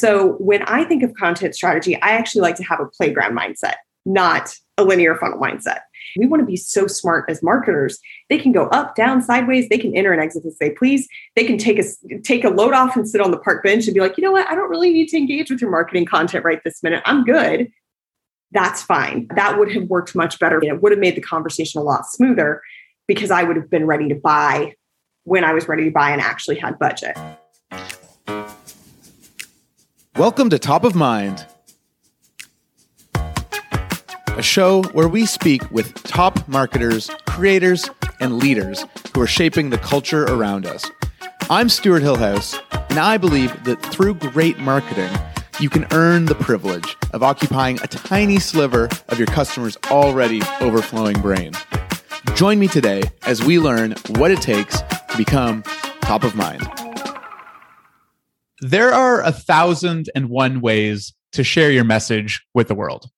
so when I think of content strategy, I actually like to have a playground mindset, not a linear funnel mindset. We want to be so smart as marketers. They can go up, down, sideways. They can enter and exit as they please. They can take a take a load off and sit on the park bench and be like, you know what? I don't really need to engage with your marketing content right this minute. I'm good. That's fine. That would have worked much better. It would have made the conversation a lot smoother because I would have been ready to buy when I was ready to buy and actually had budget. Welcome to Top of Mind, a show where we speak with top marketers, creators, and leaders who are shaping the culture around us. I'm Stuart Hillhouse, and I believe that through great marketing, you can earn the privilege of occupying a tiny sliver of your customer's already overflowing brain. Join me today as we learn what it takes to become top of mind. There are a thousand and one ways to share your message with the world.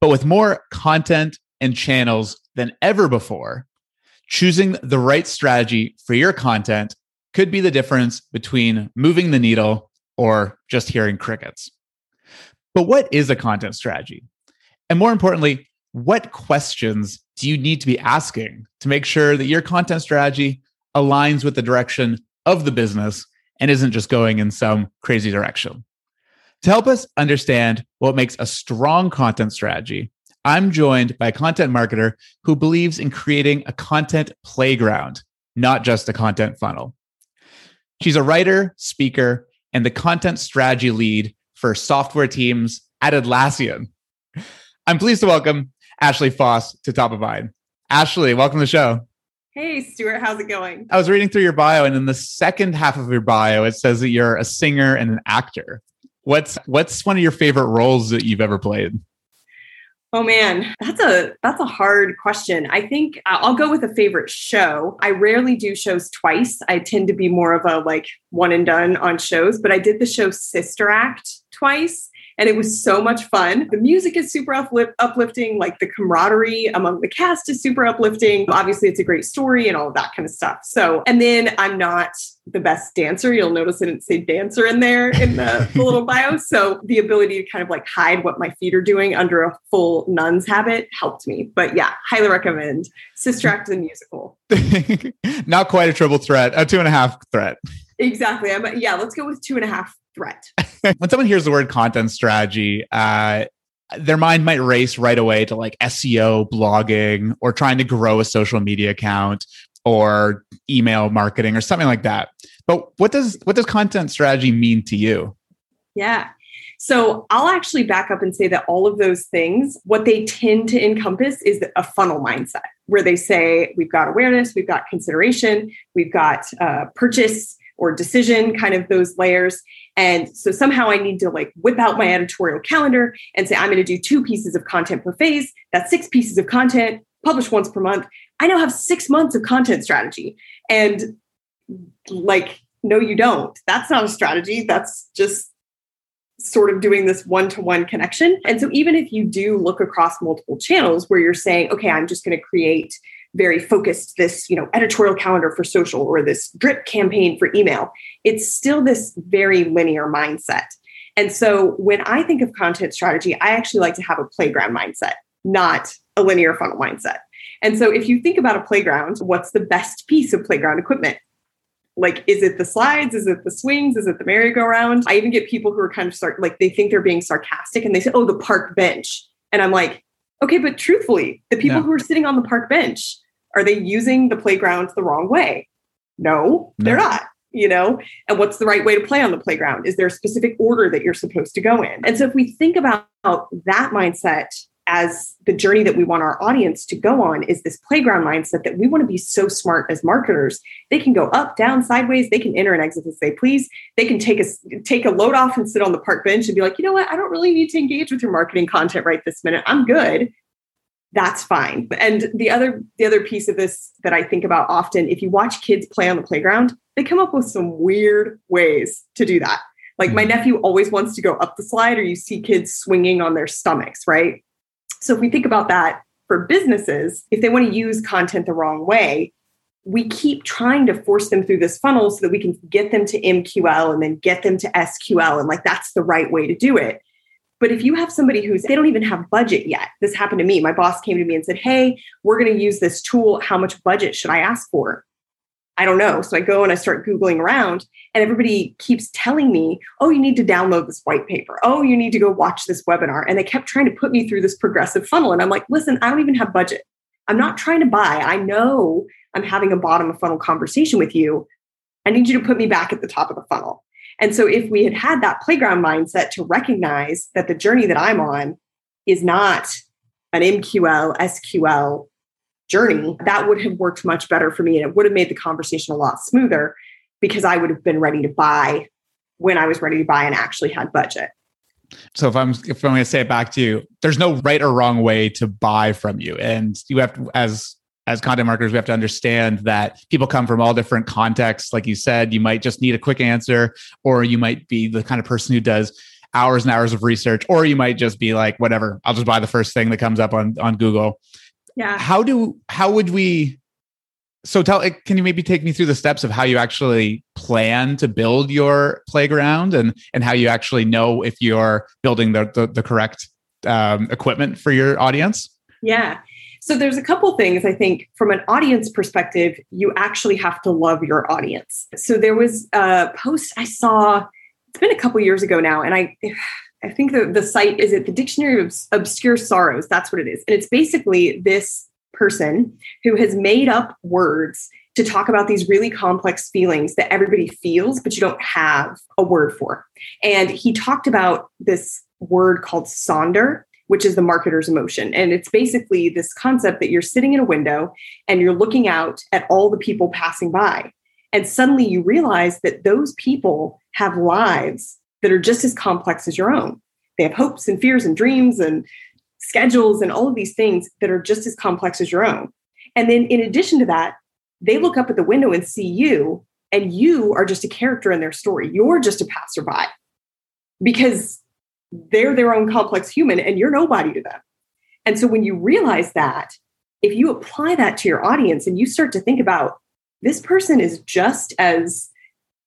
But with more content and channels than ever before, choosing the right strategy for your content could be the difference between moving the needle or just hearing crickets. But what is a content strategy? And more importantly, what questions do you need to be asking to make sure that your content strategy aligns with the direction of the business and isn't just going in some crazy direction. To help us understand what makes a strong content strategy, I'm joined by a content marketer who believes in creating a content playground, not just a content funnel. She's a writer, speaker, and the content strategy lead for software teams at Atlassian. I'm pleased to welcome Ashley Faus to Top of Mind. Ashley, welcome to the show. Hey, Stuart, how's it going? I was reading through your bio, and in the second half of your bio, it says that you're a singer and an actor. What's what's one of your favorite roles that you've ever played? Oh man, that's a that's a hard question. I think uh, I'll go with a favorite show. I rarely do shows twice. I tend to be more of a like one and done on shows, but I did the show Sister Act twice and it was so much fun. The music is super uplift- uplifting, like the camaraderie among the cast is super uplifting. Obviously, it's a great story and all of that kind of stuff. So, and then I'm not the best dancer. You'll notice I didn't say dancer in there in the, the little bio. So, the ability to kind of like hide what my feet are doing under a full nun's habit helped me. But yeah, highly recommend Sister mm-hmm. Act the musical. not quite a triple threat, a two and a half threat. Exactly. I'm, yeah, let's go with two and a half threat. when someone hears the word content strategy, uh, their mind might race right away to like SEO, blogging, or trying to grow a social media account or email marketing or something like that. But what does what does content strategy mean to you? Yeah. So I'll actually back up and say that all of those things, what they tend to encompass is a funnel mindset where they say, we've got awareness, we've got consideration, we've got uh, purchase or decision, kind of those layers. And so somehow I need to like whip out my editorial calendar and say, I'm going to do two pieces of content per phase. That's six pieces of content, publish once per month. I now have six months of content strategy. And like, no, you don't. That's not a strategy. That's just sort of doing this one to one connection. And so, even if you do look across multiple channels where you're saying, okay, I'm just going to create very focused this you know editorial calendar for social or this drip campaign for email it's still this very linear mindset. And so when i think of content strategy i actually like to have a playground mindset not a linear funnel mindset. And so if you think about a playground what's the best piece of playground equipment? Like is it the slides? Is it the swings? Is it the merry-go-round? I even get people who are kind of start like they think they're being sarcastic and they say oh the park bench. And i'm like okay but truthfully the people no. who are sitting on the park bench are they using the playground the wrong way? No, no, they're not. You know, and what's the right way to play on the playground? Is there a specific order that you're supposed to go in? And so, if we think about that mindset as the journey that we want our audience to go on is this playground mindset that we want to be so smart as marketers they can go up down sideways they can enter and exit as they please they can take a take a load off and sit on the park bench and be like you know what i don't really need to engage with your marketing content right this minute i'm good that's fine. And the other the other piece of this that I think about often, if you watch kids play on the playground, they come up with some weird ways to do that. Like my hmm. nephew always wants to go up the slide, or you see kids swinging on their stomachs, right? So if we think about that for businesses, if they want to use content the wrong way, we keep trying to force them through this funnel so that we can get them to MQL and then get them to SQL. And like, that's the right way to do it. But if you have somebody who's, they don't even have budget yet, this happened to me. My boss came to me and said, Hey, we're going to use this tool. How much budget should I ask for? I don't know. So I go and I start Googling around, and everybody keeps telling me, oh, you need to download this white paper. Oh, you need to go watch this webinar. And they kept trying to put me through this progressive funnel. And I'm like, listen, I don't even have budget. I'm not trying to buy. I know I'm having a bottom of funnel conversation with you. I need you to put me back at the top of the funnel. And so if we had had that playground mindset to recognize that the journey that I'm on is not an MQL, SQL journey, that would have worked much better for me. And it would have made the conversation a lot smoother because I would have been ready to buy when I was ready to buy and actually had budget. So if I'm if I'm going to say it back to you, there's no right or wrong way to buy from you, and you have to as as content marketers, we have to understand that people come from all different contexts. Like you said, you might just need a quick answer, or you might be the kind of person who does hours and hours of research, or you might just be like, whatever, I'll just buy the first thing that comes up on on Google. Yeah. How do how would we so tell can you maybe take me through the steps of how you actually plan to build your playground and and how you actually know if you're building the the, the correct um, equipment for your audience yeah so there's a couple things i think from an audience perspective you actually have to love your audience so there was a post i saw it's been a couple years ago now and i I think the, the site is it the Dictionary of Obscure Sorrows. That's what it is. And it's basically this person who has made up words to talk about these really complex feelings that everybody feels, but you don't have a word for. And he talked about this word called sonder, which is the marketer's emotion. And it's basically this concept that you're sitting in a window and you're looking out at all the people passing by. And suddenly you realize that those people have lives that are just as complex as your own. They have hopes and fears and dreams and schedules and all of these things that are just as complex as your own. And then, in addition to that, they look up at the window and see you, and you are just a character in their story. You're just a passerby because they're their own complex human and you're nobody to them. And so, when you realize that, if you apply that to your audience and you start to think about this person is just as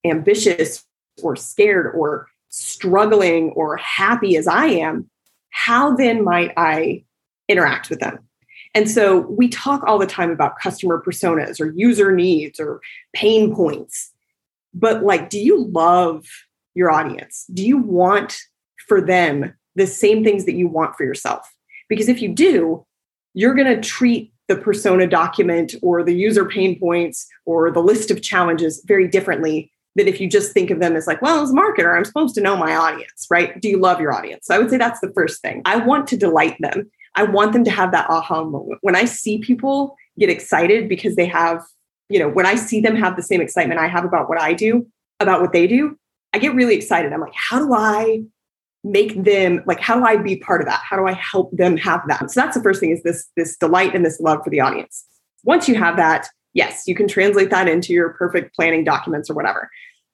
ambitious or scared or struggling or happy as I am, how then might I interact with them? And so we talk all the time about customer personas or user needs or pain points. But like, do you love your audience? Do you want for them the same things that you want for yourself? Because if you do, you're going to treat the persona document or the user pain points or the list of challenges very differently than if you just think of them as like, well, as a marketer, I'm supposed to know my audience, right? Do you love your audience? So I would say that's the first thing. I want to delight them. I want them to have that aha moment. When I see people get excited because they have, you know, when I see them have the same excitement I have about what I do, about what they do, I get really excited. I'm like, how do I make them like how do I be part of that? How do I help them have that? So that's the first thing is this this delight and this love for the audience. Once you have that, yes, you can translate that into your perfect planning documents or whatever.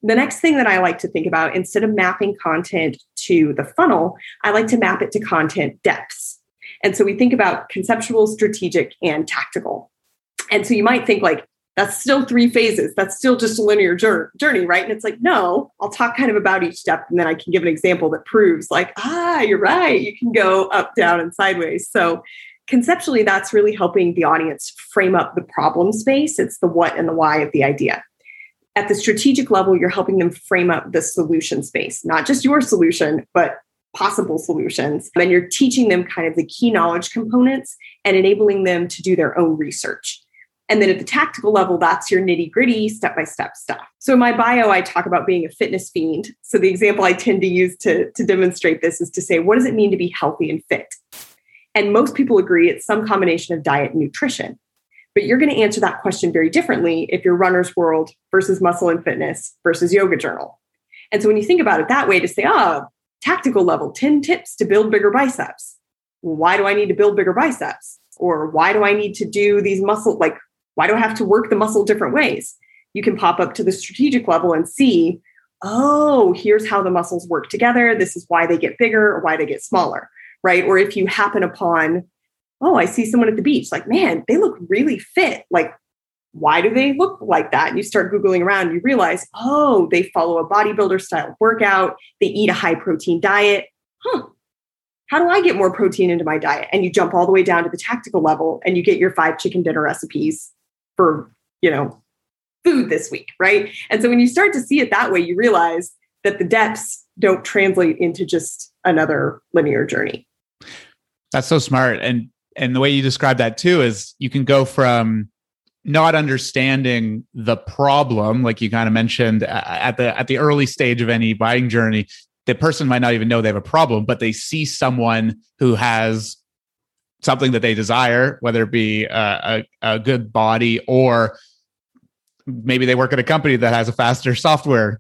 The next thing that I like to think about, instead of mapping content to the funnel, I like to map it to content depths. And so we think about conceptual, strategic, and tactical. And so you might think like, that's still three phases. That's still just a linear journey, right? And it's like, no, I'll talk kind of about each step and then I can give an example that proves, like, ah, you're right. You can go up, down, and sideways. So conceptually, that's really helping the audience frame up the problem space. It's the what and the why of the idea at the strategic level, you're helping them frame up the solution space, not just your solution, but possible solutions. And you're teaching them kind of the key knowledge components and enabling them to do their own research. And then at the tactical level, that's your nitty gritty, step by step stuff. So in my bio, I talk about being a fitness fiend. So the example I tend to use to, to demonstrate this is to say, what does it mean to be healthy and fit? And most people agree it's some combination of diet and nutrition. But you're going to answer that question very differently if you're runner's world versus muscle and fitness versus yoga journal. And so when you think about it that way, to say, oh, tactical level, 10 tips to build bigger biceps. Why do I need to build bigger biceps? Or why do I need to do these muscle, like, why do I have to work the muscle different ways? You can pop up to the strategic level and see, oh, here's how the muscles work together. This is why they get bigger or why they get smaller, right? Or if you happen upon oh, I see someone at the beach. Like, man, they look really fit. Like, why do they look like that? And you start Googling around, and you realize, oh, they follow a bodybuilder style workout, they eat a high protein diet. Huh. How do I get more protein into my diet? And you jump all the way down to the tactical level and you get your five chicken dinner recipes for, you know, food this week, right? And so when you start to see it that way, you realize that the depths don't translate into just another linear journey. That's so smart. And and the way you describe that too is you can go from not understanding the problem like you kind of mentioned at the at the early stage of any buying journey the person might not even know they have a problem but they see someone who has something that they desire whether it be a, a, a good body or maybe they work at a company that has a faster software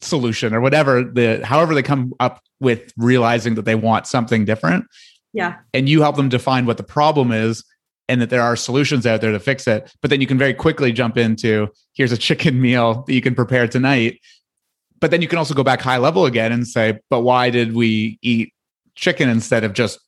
solution or whatever the however they come up with realizing that they want something different yeah and you help them define what the problem is and that there are solutions out there to fix it. But then you can very quickly jump into here's a chicken meal that you can prepare tonight. But then you can also go back high level again and say, but why did we eat chicken instead of just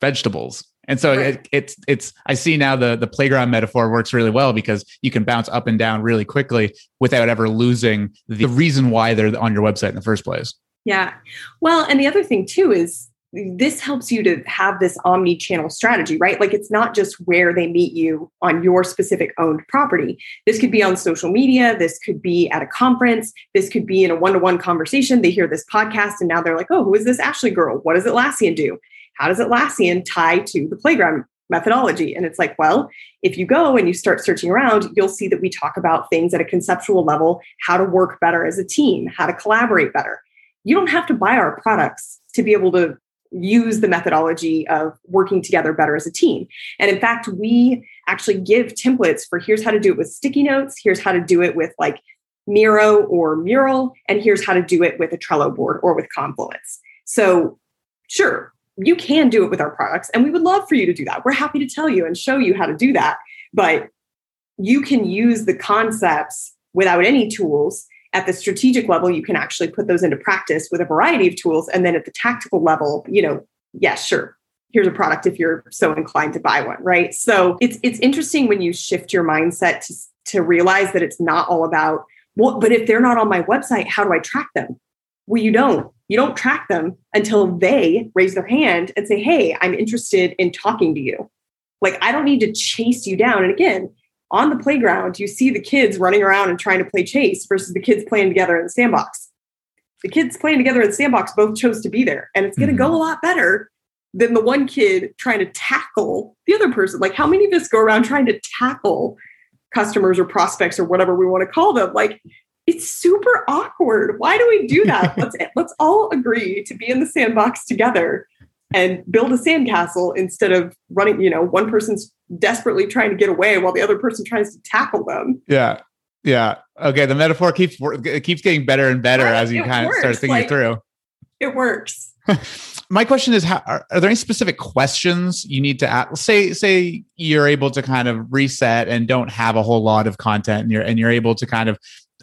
vegetables? And so right. it, it's it's I see now the the playground metaphor works really well because you can bounce up and down really quickly without ever losing the reason why they're on your website in the first place. Yeah. Well, and the other thing too is this helps you to have this omni channel strategy, right? Like it's not just where they meet you on your specific owned property. This could be on social media. This could be at a conference. This could be in a one to one conversation. They hear this podcast and now they're like, oh, who is this Ashley girl? What does Atlassian do? How does Atlassian tie to the playground methodology? And it's like, well, if you go and you start searching around, you'll see that we talk about things at a conceptual level, how to work better as a team, how to collaborate better. You don't have to buy our products to be able to use the methodology of working together better as a team. And in fact, we actually give templates for here's how to do it with sticky notes, here's how to do it with like Miro or Mural, and here's how to do it with a Trello board or with Confluence. So, sure, you can do it with our products, and we would love for you to do that. We're happy to tell you and show you how to do that. But you can use the concepts without any tools at the strategic level you can actually put those into practice with a variety of tools and then at the tactical level you know yes sure here's a product if you're so inclined to buy one right so it's it's interesting when you shift your mindset to to realize that it's not all about well but if they're not on my website how do i track them well you don't you don't track them until they raise their hand and say hey i'm interested in talking to you like i don't need to chase you down and again on the playground, you see the kids running around and trying to play chase versus the kids playing together in the sandbox. The kids playing together in the sandbox both chose to be there, and it's going to mm-hmm. go a lot better than the one kid trying to tackle the other person. Like, how many of us go around trying to tackle customers or prospects or whatever we want to call them? Like, it's super awkward. Why do we do that? let's let's all agree to be in the sandbox together and build a sandcastle instead of running, you know, one person's desperately trying to get away while the other person tries to tackle them. Yeah. Yeah. Okay. The metaphor keeps it keeps getting better and better right? as you it kind works. of start thinking like, through. It works. My question is: how, are, are, there any specific questions you need to ask? Say, say you're able to kind of reset and don't have a whole lot of content, and you're and you're able to kind of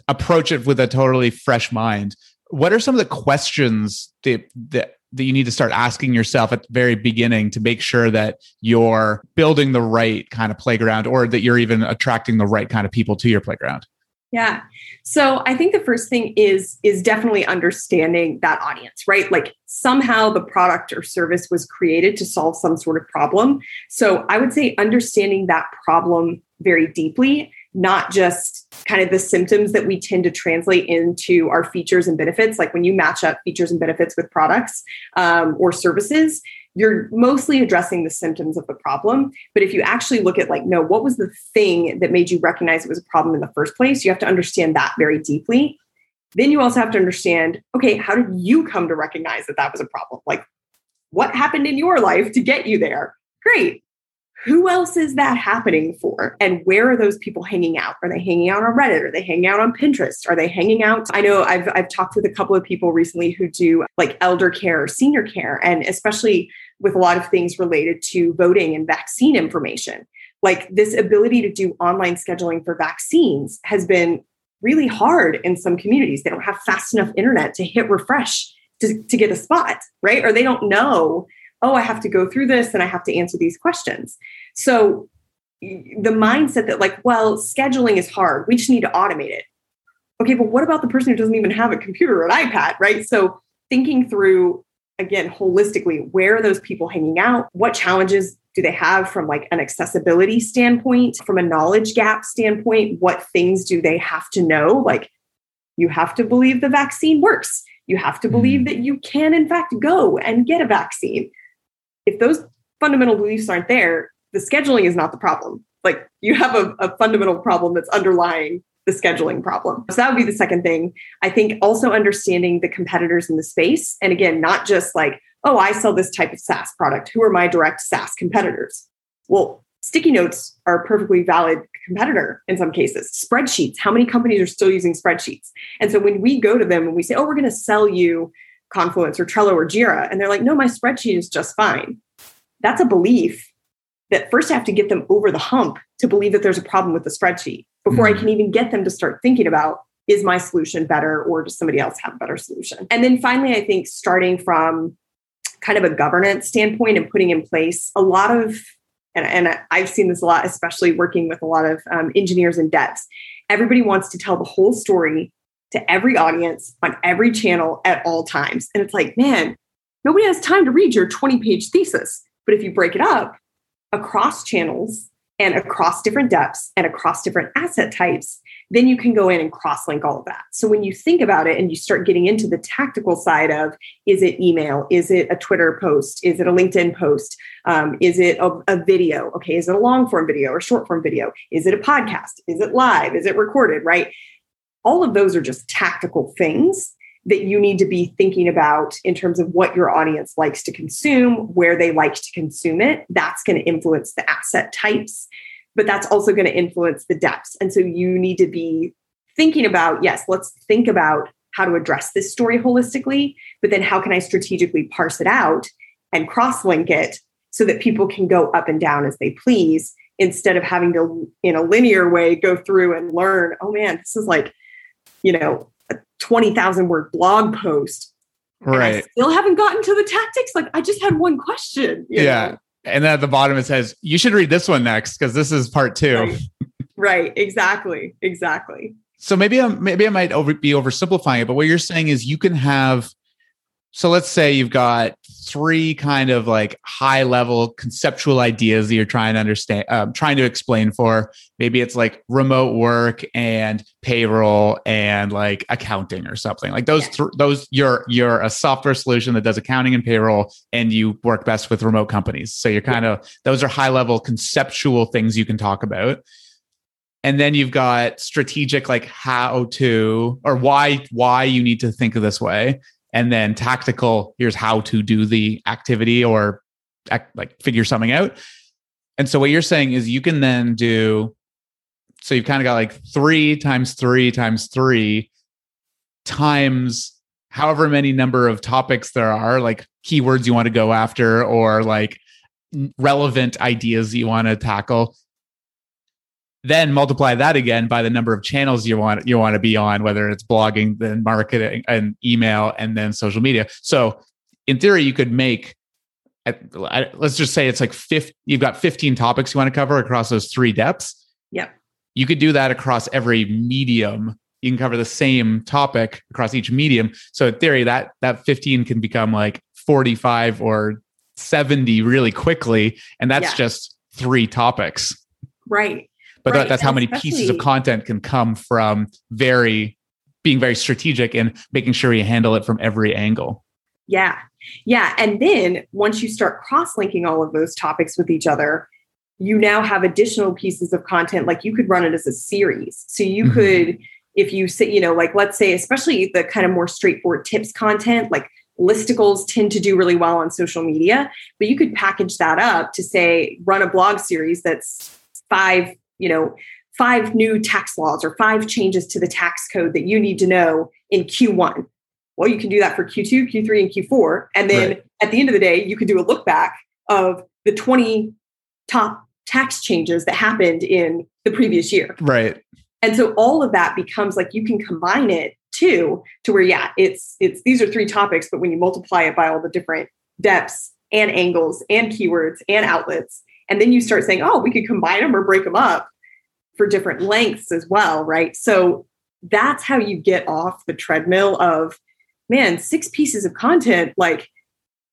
approach it with a totally fresh mind. What are some of the questions that that that you need to start asking yourself at the very beginning to make sure that you're building the right kind of playground or that you're even attracting the right kind of people to your playground? Yeah. So i think the first thing is is definitely understanding that audience right? Like somehow the product or service was created to solve some sort of problem. So i would say understanding that problem very deeply not just kind of the symptoms that we tend to translate into our features and benefits. Like when you match up features and benefits with products um, or services, you're mostly addressing the symptoms of the problem. But if you actually look at, like, no, what was the thing that made you recognize it was a problem in the first place? You have to understand that very deeply. Then you also have to understand, okay, how did you come to recognize that that was a problem? Like, what happened in your life to get you there? Great who else is that happening for? And where are those people hanging out? Are they hanging out on Reddit? Are they hanging out on Pinterest? Are they hanging out? I know I've, I've talked with a couple of people recently who do like elder care or senior care, and especially with a lot of things related to voting and vaccine information. Like this ability to do online scheduling for vaccines has been really hard in some communities. They don't have fast enough internet to hit refresh to, to get a spot, right? Or they don't know oh, I have to go through this and I have to answer these questions. So the mindset that like, well, scheduling is hard. We just need to automate it. Okay, but what about the person who doesn't even have a computer or an iPad, right? So thinking through again holistically, where are those people hanging out? What challenges do they have from like an accessibility standpoint, from a knowledge gap standpoint? What things do they have to know? Like you have to believe the vaccine works. You have to believe mm. that you can in fact go and get a vaccine. If those fundamental beliefs aren't there, the scheduling is not the problem. Like you have a, a fundamental problem that's underlying the scheduling problem. So that would be the second thing. I think also understanding the competitors in the space. And again, not just like, oh, I sell this type of SaaS product. Who are my direct SaaS competitors? Well, sticky notes are a perfectly valid competitor in some cases. Spreadsheets, how many companies are still using spreadsheets? And so when we go to them and we say, oh, we're going to sell you Confluence or Trello or Jira, and they're like, no, my spreadsheet is just fine. That's a belief that first I have to get them over the hump to believe that there's a problem with the spreadsheet before mm-hmm. I can even get them to start thinking about is my solution better or does somebody else have a better solution? And then finally, I think starting from kind of a governance standpoint and putting in place a lot of, and, and I've seen this a lot, especially working with a lot of um, engineers and devs. Everybody wants to tell the whole story to every audience on every channel at all times. And it's like, man, nobody has time to read your 20 page thesis. But if you break it up across channels and across different depths and across different asset types, then you can go in and cross link all of that. So when you think about it and you start getting into the tactical side of is it email? Is it a Twitter post? Is it a LinkedIn post? Um, is it a, a video? Okay, is it a long form video or short form video? Is it a podcast? Is it live? Is it recorded? Right? All of those are just tactical things that you need to be thinking about in terms of what your audience likes to consume, where they like to consume it. That's going to influence the asset types, but that's also going to influence the depths. And so you need to be thinking about yes, let's think about how to address this story holistically, but then how can I strategically parse it out and cross link it so that people can go up and down as they please instead of having to, in a linear way, go through and learn, oh man, this is like, you know, a 20,000 word blog post. Right. still haven't gotten to the tactics. Like I just had one question. Yeah. Know? And then at the bottom it says, you should read this one next because this is part two. Right. right. Exactly. Exactly. So maybe I'm maybe I might over, be oversimplifying it, but what you're saying is you can have so let's say you've got three kind of like high level conceptual ideas that you're trying to understand, um, trying to explain for. Maybe it's like remote work and payroll and like accounting or something like those. Th- those you're you're a software solution that does accounting and payroll, and you work best with remote companies. So you're kind of those are high level conceptual things you can talk about and then you've got strategic like how to or why why you need to think of this way and then tactical here's how to do the activity or like figure something out. And so what you're saying is you can then do so you've kind of got like three times three times three times however many number of topics there are like keywords you want to go after or like relevant ideas you want to tackle then multiply that again by the number of channels you want you want to be on whether it's blogging then marketing and email and then social media. So in theory you could make let's just say it's like 50 you've got 15 topics you want to cover across those three depths. Yep. You could do that across every medium. You can cover the same topic across each medium. So in theory that that 15 can become like 45 or 70 really quickly and that's yeah. just three topics. Right but right. that, that's how many pieces of content can come from very being very strategic and making sure you handle it from every angle yeah yeah and then once you start cross-linking all of those topics with each other you now have additional pieces of content like you could run it as a series so you mm-hmm. could if you say you know like let's say especially the kind of more straightforward tips content like listicles tend to do really well on social media but you could package that up to say run a blog series that's five you know, five new tax laws or five changes to the tax code that you need to know in Q1. Well, you can do that for Q2, Q3, and Q4. And then right. at the end of the day, you could do a look back of the 20 top tax changes that happened in the previous year. Right. And so all of that becomes like you can combine it too to where yeah, it's it's these are three topics, but when you multiply it by all the different depths and angles and keywords and outlets, And then you start saying, oh, we could combine them or break them up for different lengths as well, right? So that's how you get off the treadmill of, man, six pieces of content, like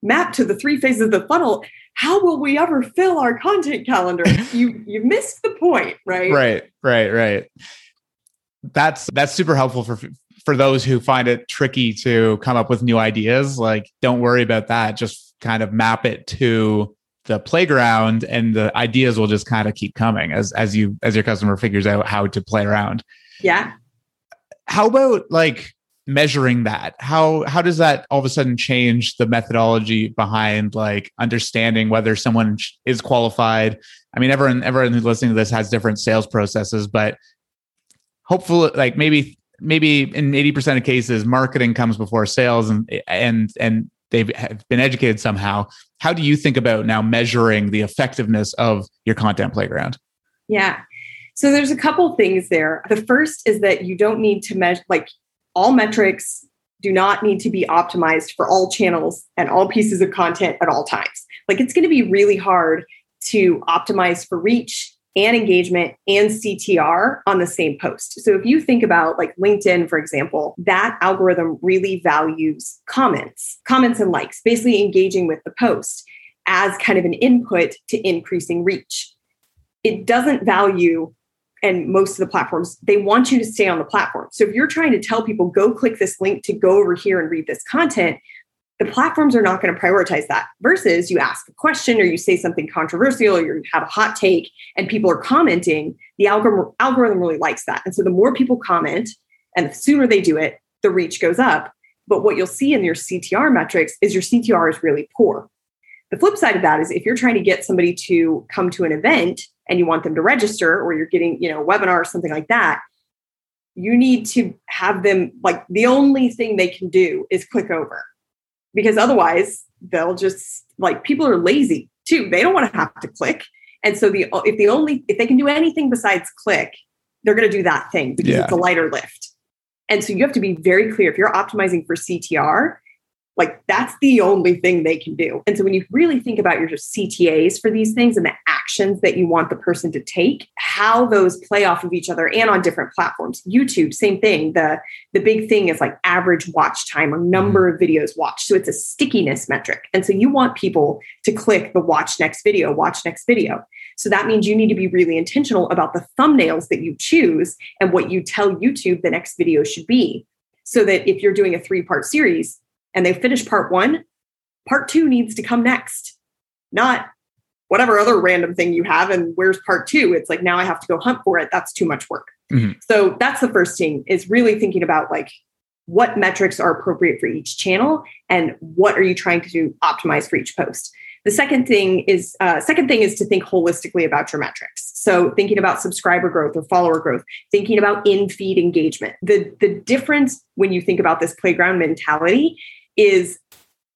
mapped to the three phases of the funnel. How will we ever fill our content calendar? you you missed the point, right? Right, right, right. That's that's super helpful for for those who find it tricky to come up with new ideas. Like, don't worry about that. Just kind of map it to the playground and the ideas will just kind of keep coming as as you as your customer figures out how to play around. Yeah. How about like measuring that? How how does that all of a sudden change the methodology behind like understanding whether someone is qualified? I mean everyone everyone who's listening to this has different sales processes but hopefully like maybe maybe in 80% of cases marketing comes before sales and and and they've been educated somehow. How do you think about now measuring the effectiveness of your content playground? Yeah. So there's a couple things there. The first is that you don't need to measure like all metrics do not need to be optimized for all channels and all pieces of content at all times. Like it's going to be really hard to optimize for reach and engagement and CTR on the same post. So if you think about like LinkedIn, for example, that algorithm really values comments, comments and likes, basically engaging with the post as kind of an input to increasing reach. It doesn't value and most of the platforms they want you to stay on the platform so if you're trying to tell people go click this link to go over here and read this content the platforms are not going to prioritize that versus you ask a question or you say something controversial or you have a hot take and people are commenting the algorithm, algorithm really likes that. And so the more people comment and the sooner they do it the reach goes up. But what you'll see in your ctr metrics is your ctr is really poor. The flip side of that is if you're trying to get somebody to come to an event and you want them to register or you're getting you know a webinar or something like that you need to have them like the only thing they can do is click over because otherwise they'll just like people are lazy too. They don't want to have to click. And so the if the only if they can do anything besides click, they're going to do that thing because yeah. it's a lighter lift. And so you have to be very clear if you're optimizing for CTR, like that's the only thing they can do. And so when you really think about your CTAs for these things and the actions that you want the person to take, how those play off of each other and on different platforms. YouTube, same thing. The the big thing is like average watch time or number mm-hmm. of videos watched. So it's a stickiness metric. And so you want people to click the watch next video, watch next video. So that means you need to be really intentional about the thumbnails that you choose and what you tell YouTube the next video should be. So that if you're doing a three part series, and they finish part one, part two needs to come next, not whatever other random thing you have. And where's part two? It's like now I have to go hunt for it. That's too much work. Mm-hmm. So that's the first thing is really thinking about like what metrics are appropriate for each channel and what are you trying to do optimize for each post. The second thing is uh, second thing is to think holistically about your metrics. So thinking about subscriber growth or follower growth, thinking about in feed engagement. The the difference when you think about this playground mentality is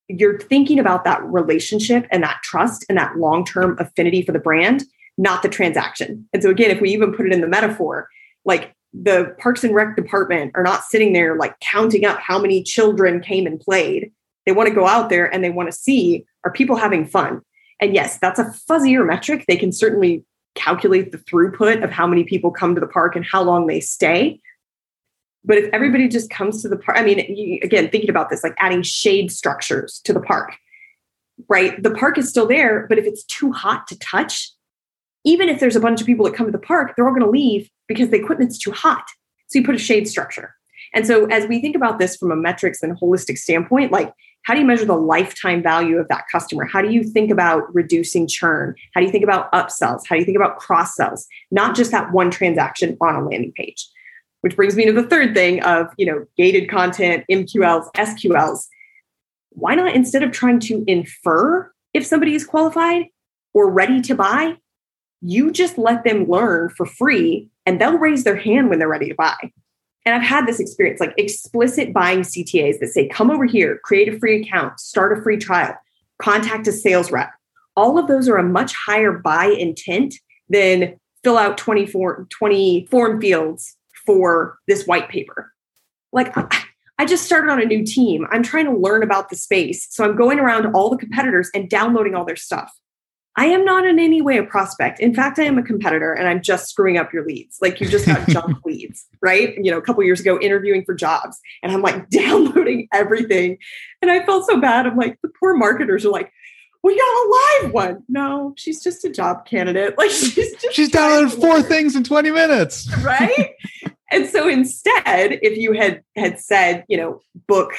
you're thinking about that relationship and that trust and that long term affinity for the brand, not the transaction. And so, again, if we even put it in the metaphor, like the Parks and Rec department are not sitting there like counting up how many children came and played. They want to go out there and they want to see are people having fun? And yes, that's a fuzzier metric. They can certainly calculate the throughput of how many people come to the park and how long they stay. But if everybody just comes to the park, I mean, you, again, thinking about this, like adding shade structures to the park, right? The park is still there, but if it's too hot to touch, even if there's a bunch of people that come to the park, they're all going to leave because the equipment's too hot. So you put a shade structure. And so as we think about this from a metrics and holistic standpoint, like how do you measure the lifetime value of that customer? How do you think about reducing churn? How do you think about upsells? How do you think about cross sells? Not just that one transaction on a landing page which brings me to the third thing of you know gated content mqls sqls why not instead of trying to infer if somebody is qualified or ready to buy you just let them learn for free and they'll raise their hand when they're ready to buy. And i've had this experience like explicit buying ctas that say come over here create a free account start a free trial contact a sales rep. All of those are a much higher buy intent than fill out 24 20 form fields for this white paper. Like, I just started on a new team. I'm trying to learn about the space. So I'm going around all the competitors and downloading all their stuff. I am not in any way a prospect. In fact, I am a competitor and I'm just screwing up your leads. Like you just got junk leads, right? You know, a couple years ago interviewing for jobs and I'm like downloading everything. And I felt so bad. I'm like, the poor marketers are like, we got a live one. No, she's just a job candidate. Like she's just she's downloaded four things in 20 minutes. right? And so instead, if you had had said, you know, book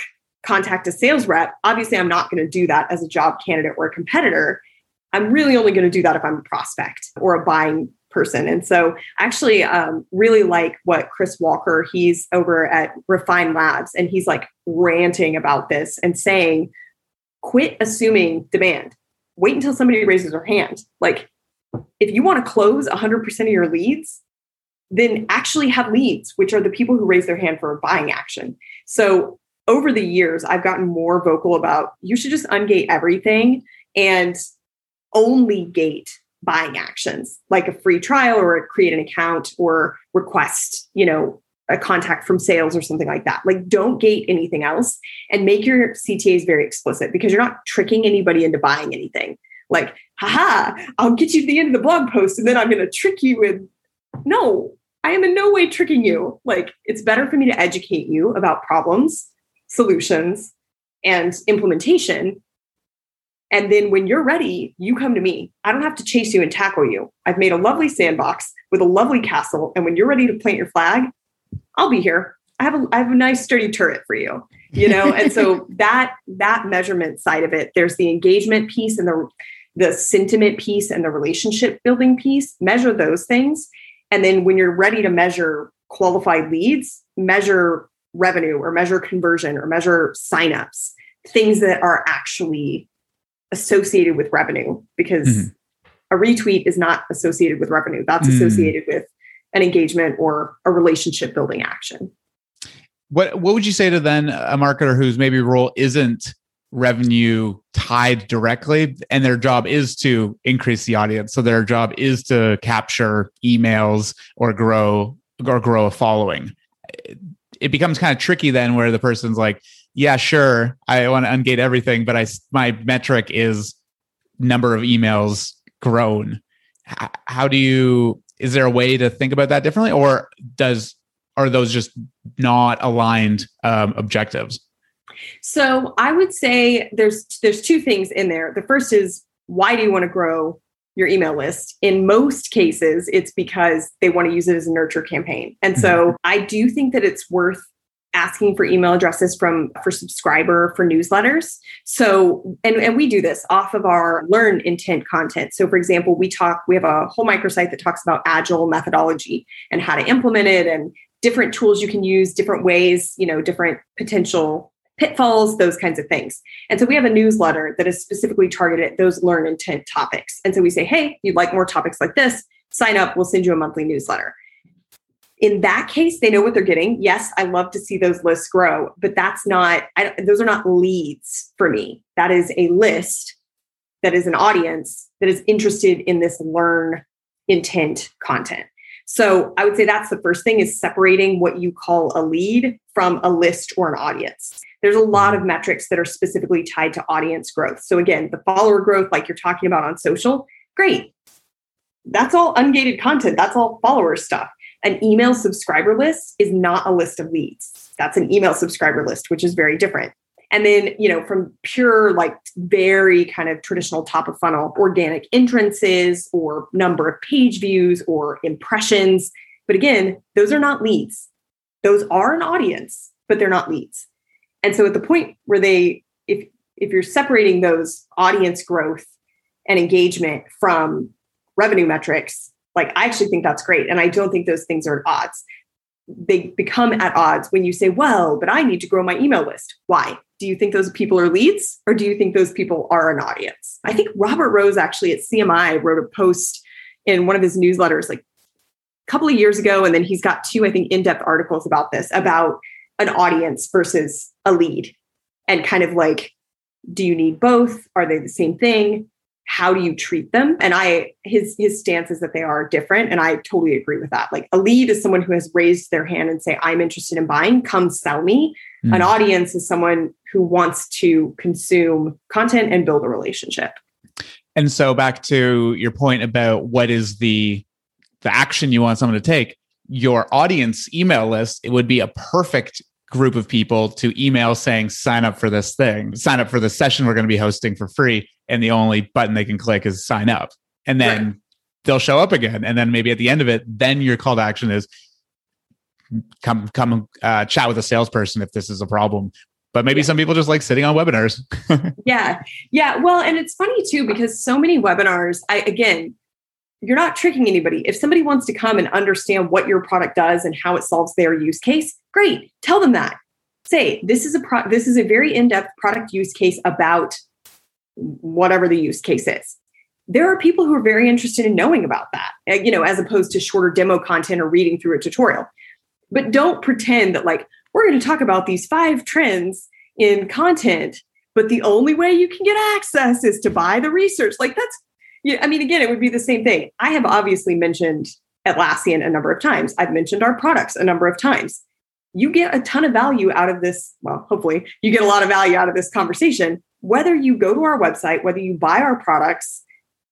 contact a sales rep, obviously I'm not going to do that as a job candidate or a competitor I'm really only going to do that if I'm a prospect or a buying person. And so I actually um, really like what Chris Walker, he's over at Refine Labs and he's like ranting about this and saying, quit assuming demand. Wait until somebody raises their hand. Like if you want to close 100% of your leads, then actually have leads, which are the people who raise their hand for a buying action. So over the years, I've gotten more vocal about you should just ungate everything and only gate buying actions like a free trial or create an account or request, you know, a contact from sales or something like that. Like don't gate anything else and make your CTAs very explicit because you're not tricking anybody into buying anything. Like, haha, I'll get you to the end of the blog post and then I'm going to trick you with no, I am in no way tricking you. Like it's better for me to educate you about problems, solutions, and implementation and then when you're ready, you come to me. I don't have to chase you and tackle you. I've made a lovely sandbox with a lovely castle. And when you're ready to plant your flag, I'll be here. I have a I have a nice sturdy turret for you. You know, and so that that measurement side of it, there's the engagement piece and the the sentiment piece and the relationship building piece. Measure those things. And then when you're ready to measure qualified leads, measure revenue or measure conversion or measure signups, things that are actually associated with revenue because mm-hmm. a retweet is not associated with revenue. That's mm. associated with an engagement or a relationship building action. What what would you say to then a marketer whose maybe role isn't revenue tied directly and their job is to increase the audience so their job is to capture emails or grow or grow a following it becomes kind of tricky then where the person's like yeah, sure, I want to ungate everything, but I my metric is number of emails grown. How do you? Is there a way to think about that differently, or does are those just not aligned um, objectives? So I would say there's there's two things in there. The first is why do you want to grow your email list? In most cases, it's because they want to use it as a nurture campaign. And so mm-hmm. I do think that it's worth asking for email addresses from for subscriber for newsletters so and, and we do this off of our learn intent content so for example we talk we have a whole microsite that talks about agile methodology and how to implement it and different tools you can use different ways you know different potential pitfalls those kinds of things. And so we have a newsletter that is specifically targeted at those learn intent topics. And so we say hey you'd like more topics like this sign up we'll send you a monthly newsletter. In that case they know what they're getting. Yes i love to see those lists grow but that's not I, those are not leads for me. That is a list that is an audience that is interested in this learn intent content so i would say that's the first thing is separating what you call a lead from a list or an audience. There's a lot of metrics that are specifically tied to audience growth. So again the follower growth like you're talking about on social great. That's all ungated content. That's all follower stuff. An email subscriber list is not a list of leads. That's an email subscriber list, which is very different. And then, you know, from pure, like very kind of traditional top of funnel organic entrances or number of page views or impressions. But again, those are not leads. Those are an audience, but they're not leads. And so at the point where they, if if you're separating those audience growth and engagement from revenue metrics, like, I actually think that's great. And I don't think those things are at odds. They become at odds when you say, well, but I need to grow my email list. Why? Do you think those people are leads or do you think those people are an audience? I think Robert Rose actually at CMI wrote a post in one of his newsletters like a couple of years ago. And then he's got two, I think, in depth articles about this about an audience versus a lead and kind of like, do you need both? Are they the same thing? How do you treat them? And i his his stance is that they are different and i totally agree with that. Like a lead is someone who has raised their hand and say i'm interested in buying come sell me. Mm. an audience is someone who wants to consume content and build a relationship. And so back to your point about what is the the action you want someone to take, your audience email list, it would be a perfect group of people to email saying sign up for this thing, sign up for the session we're going to be hosting for free and the only button they can click is sign up. And then right. they'll show up again and then maybe at the end of it then your call to action is come come uh, chat with a salesperson if this is a problem but maybe yeah. some people just like sitting on webinars. yeah. Yeah. Well, and it's funny too, because so many webinars, I, again, you're not tricking anybody. If somebody wants to come and understand what your product does and how it solves their use case, great. Tell them that. Say, this is a pro- this is a very in-depth product use case about whatever the use case is. There are people who are very interested in knowing about that, eh, you know, as opposed to shorter demo content or reading through a tutorial. But don't pretend that like, we're going to talk about these five trends in content, but the only way you can get access is to buy the research. Like that's, yeah, I mean, again, it would be the same thing. I have obviously mentioned Atlassian a number of times. I've mentioned our products a number of times. You get a ton of value out of this. Well, hopefully, you get a lot of value out of this conversation. Whether you go to our website, whether you buy our products,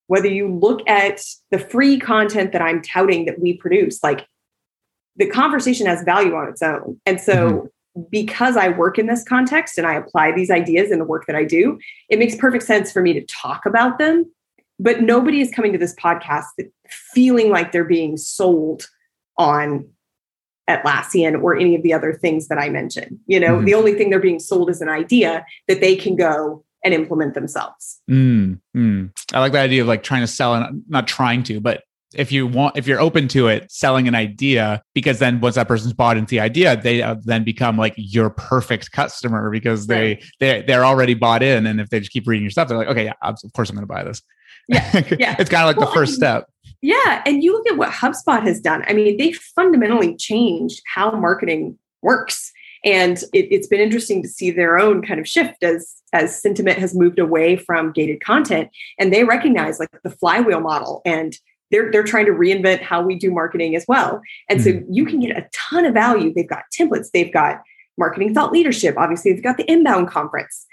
whether you look at the free content that I'm touting that we produce, like the conversation has value on its own. And so, mm-hmm. because I work in this context and I apply these ideas in the work that I do, it makes perfect sense for me to talk about them. But nobody is coming to this podcast feeling like they're being sold on Atlassian or any of the other things that I mentioned. You know, mm-hmm. the only thing they're being sold is an idea that they can go and implement themselves. Mm, mm. I like the idea of like trying to sell and not trying to, but if you want if you're open to it selling an idea because then once that person's bought into the idea they uh, then become like your perfect customer because they right. they they're already bought in and if they just keep reading your stuff they're like okay yeah of course i'm going to buy this yeah yeah it's kind of like well, the first step yeah and you look at what hubspot has done i mean they fundamentally changed how marketing works and it, has been interesting to see their own kind of shift as as sentiment has moved away from gated content and they recognize like the flywheel model and they're they're trying to reinvent how we do marketing as well. And mm-hmm. so you can get a ton of value. They've got templates, they've got marketing thought leadership, obviously they've got the inbound conference.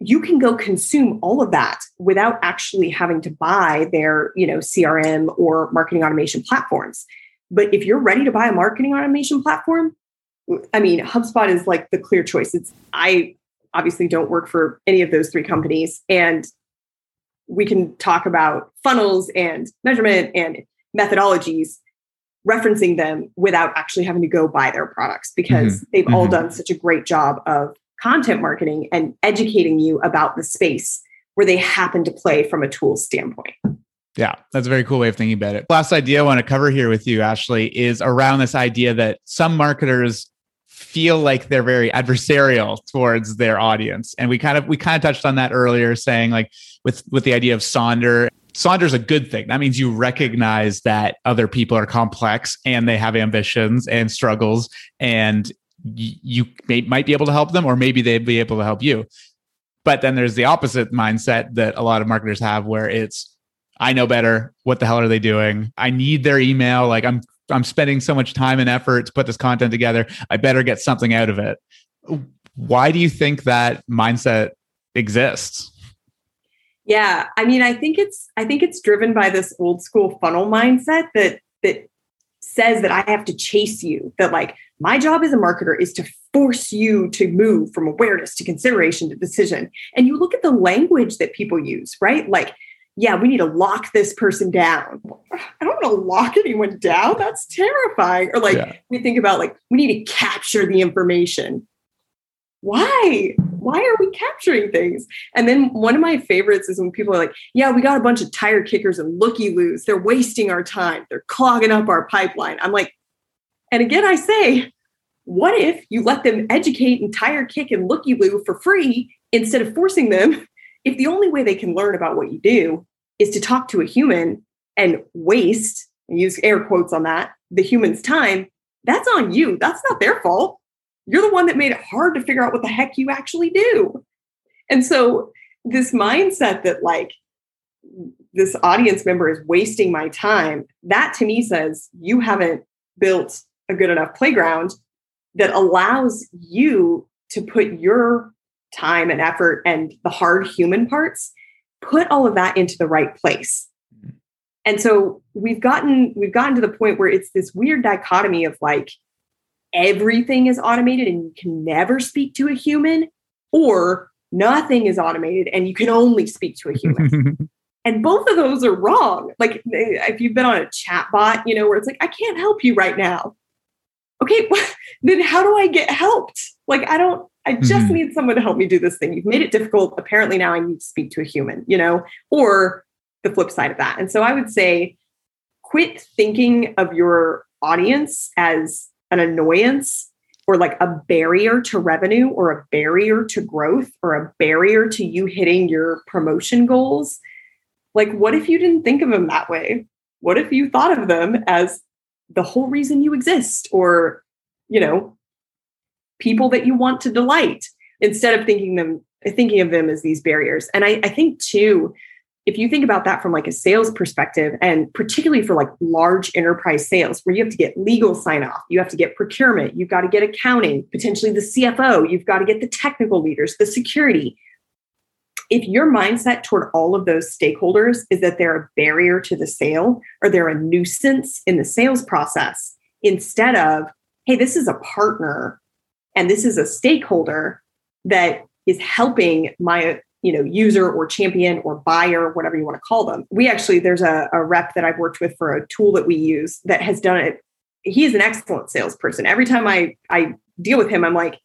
You can go consume all of that without actually having to buy their, you know, CRM or marketing automation platforms. But if you're ready to buy a marketing automation platform, I mean, HubSpot is like the clear choice. It's I obviously don't work for any of those three companies and we can talk about funnels and measurement and methodologies referencing them without actually having to go buy their products because mm-hmm. they've mm-hmm. all done such a great job of content marketing and educating you about the space where they happen to play from a tool standpoint. Yeah, that's a very cool way of thinking about it. Last idea I want to cover here with you, Ashley, is around this idea that some marketers feel like they're very adversarial towards their audience. And we kind of we kind of touched on that earlier, saying like with with the idea of Sonder. Sonder's a good thing. That means you recognize that other people are complex and they have ambitions and struggles, and you may, might be able to help them, or maybe they'd be able to help you. But then there's the opposite mindset that a lot of marketers have, where it's I know better. What the hell are they doing? I need their email. Like I'm I'm spending so much time and effort to put this content together. I better get something out of it. Why do you think that mindset exists? Yeah, I mean, I think it's I think it's driven by this old school funnel mindset that that says that I have to chase you. That like my job as a marketer is to force you to move from awareness to consideration to decision. And you look at the language that people use, right? Like yeah, we need to lock this person down. I don't want to lock anyone down. That's terrifying. Or like yeah. we think about like we need to capture the information. Why? Why are we capturing things? And then one of my favorites is when people are like, yeah, we got a bunch of tire kickers and looky loos. They're wasting our time. They're clogging up our pipeline. I'm like, and again, I say, what if you let them educate and tire kick and looky loo for free instead of forcing them if the only way they can learn about what you do is to talk to a human and waste, use air quotes on that, the human's time, that's on you. That's not their fault. You're the one that made it hard to figure out what the heck you actually do. And so, this mindset that, like, this audience member is wasting my time, that to me says you haven't built a good enough playground that allows you to put your time and effort and the hard human parts put all of that into the right place. Mm-hmm. And so we've gotten we've gotten to the point where it's this weird dichotomy of like everything is automated and you can never speak to a human or nothing is automated and you can only speak to a human. and both of those are wrong. Like if you've been on a chat bot, you know, where it's like, I can't help you right now. Okay, then how do I get helped? Like, I don't, I just mm-hmm. need someone to help me do this thing. You've made it difficult. Apparently now I need to speak to a human, you know, or the flip side of that. And so I would say quit thinking of your audience as an annoyance or like a barrier to revenue or a barrier to growth or a barrier to you hitting your promotion goals. Like, what if you didn't think of them that way? What if you thought of them as the whole reason you exist or, you know, people that you want to delight instead of thinking them thinking of them as these barriers. And I, I think too, if you think about that from like a sales perspective and particularly for like large enterprise sales where you have to get legal sign off you have to get procurement you've got to get accounting potentially the cfo you've got to get the technical leaders the security. If your mindset toward all of those stakeholders is that they're a barrier to the sale or they're a nuisance in the sales process instead of hey this is a partner and this is a stakeholder that is helping my you know user or champion or buyer whatever you want to call them. We actually there's a, a rep that i've worked with for a tool that we use that has done it. He is an excellent salesperson. Every time i i deal with him i'm like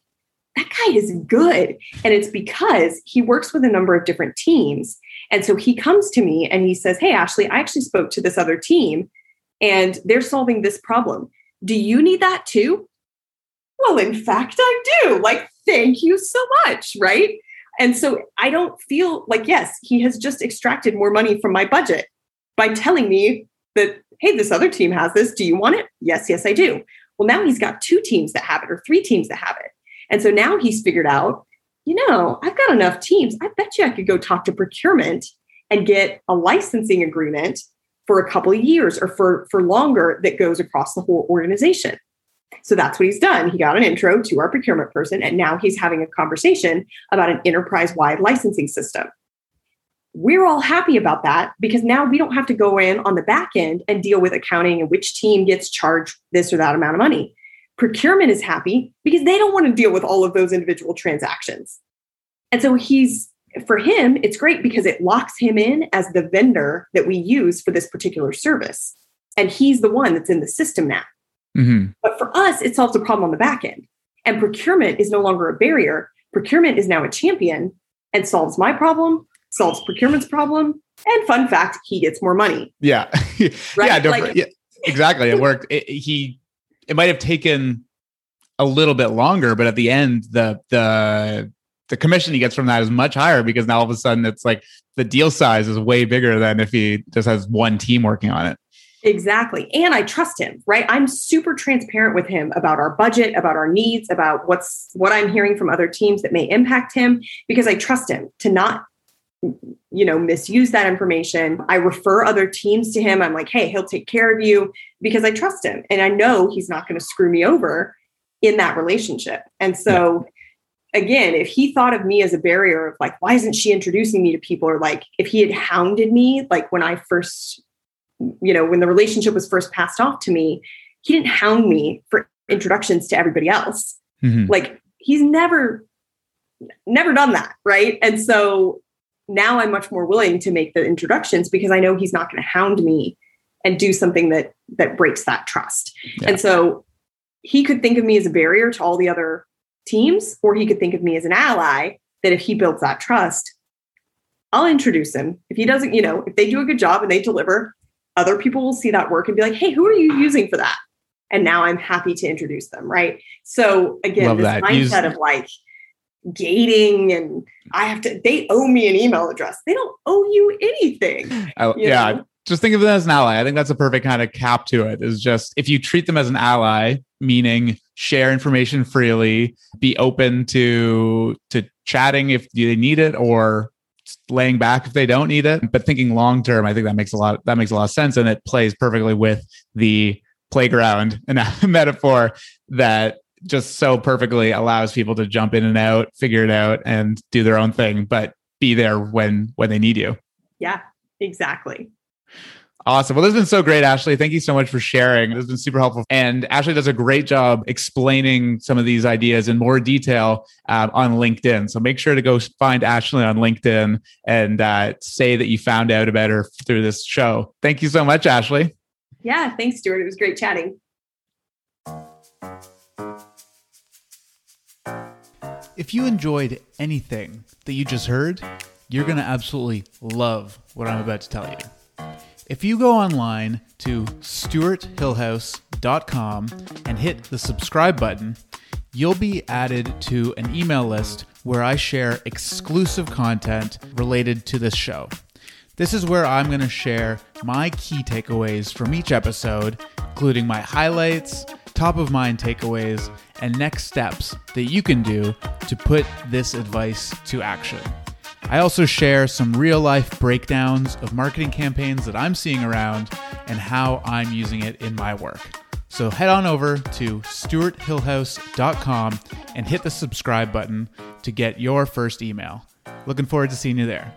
that guy is good. And it's because he works with a number of different teams. And so he comes to me and he says hey ashley i actually spoke to this other team and they're solving this problem. Do you need that too? Well in fact i do. Like thank you so much right and so I don't feel like, yes, he has just extracted more money from my budget by telling me that, hey, this other team has this. Do you want it? Yes, yes, I do. Well, now he's got two teams that have it or three teams that have it. And so now he's figured out, you know, I've got enough teams. I bet you I could go talk to procurement and get a licensing agreement for a couple of years or for, for longer that goes across the whole organization. So that's what he's done. He got an intro to our procurement person, and now he's having a conversation about an enterprise wide licensing system. We're all happy about that because now we don't have to go in on the back end and deal with accounting and which team gets charged this or that amount of money. Procurement is happy because they don't want to deal with all of those individual transactions. And so he's, for him, it's great because it locks him in as the vendor that we use for this particular service. And he's the one that's in the system now. Mm-hmm. But for us, it solves a problem on the back end. And procurement is no longer a barrier. Procurement is now a champion and solves my problem, solves procurement's problem. And fun fact, he gets more money. Yeah. right? yeah, like, yeah, exactly. It worked. It, he, it might have taken a little bit longer, but at the end, the, the, the commission he gets from that is much higher because now all of a sudden it's like the deal size is way bigger than if he just has one team working on it. Exactly. And I trust him, right? I'm super transparent with him about our budget, about our needs, about what's what I'm hearing from other teams that may impact him because I trust him to not you know misuse that information. I refer other teams to him. I'm like, "Hey, he'll take care of you" because I trust him and I know he's not going to screw me over in that relationship. And so again, if he thought of me as a barrier of like, why isn't she introducing me to people? Or like if he had hounded me, like when I first you know, when the relationship was first passed off to me, he didn't hound me for introductions to everybody else. Mm-hmm. Like he's never, never done that. Right. And so now I'm much more willing to make the introductions because I know he's not going to hound me and do something that that breaks that trust. Yeah. And so he could think of me as a barrier to all the other teams, or he could think of me as an ally that if he builds that trust, I'll introduce him. If he doesn't, you know, if they do a good job and they deliver, other people will see that work and be like, hey, who are you using for that? And now I'm happy to introduce them. Right. So again, Love this that. mindset Use- of like gating and I have to, they owe me an email address. They don't owe you anything. I, oh, you yeah. Know? Just think of them as an ally. I think that's a perfect kind of cap to it is just if you treat them as an ally, meaning share information freely, be open to to chatting if they need it or laying back if they don't need it. But thinking long term, I think that makes a lot that makes a lot of sense, and it plays perfectly with the playground and metaphor that just so perfectly allows people to jump in and out, figure it out, and do their own thing, but be there when when they need you. Yeah, exactly. Awesome. Well, this has been so great, Ashley. Thank you so much for sharing. This has been super helpful. And Ashley does a great job explaining some of these ideas in more detail uh, on LinkedIn. So make sure to go find Ashley on LinkedIn and uh, say that you found out about her through this show. Thank you so much, Ashley. Yeah, thanks, Stuart. It was great chatting. If you enjoyed anything that you just heard, you're going to absolutely love what I'm about to tell you. If you go online to stuarthillhouse.com and hit the subscribe button, you'll be added to an email list where I share exclusive content related to this show. This is where I'm going to share my key takeaways from each episode, including my highlights, top of mind takeaways, and next steps that you can do to put this advice to action. I also share some real life breakdowns of marketing campaigns that I'm seeing around and how I'm using it in my work. So head on over to stuarthillhouse.com and hit the subscribe button to get your first email. Looking forward to seeing you there.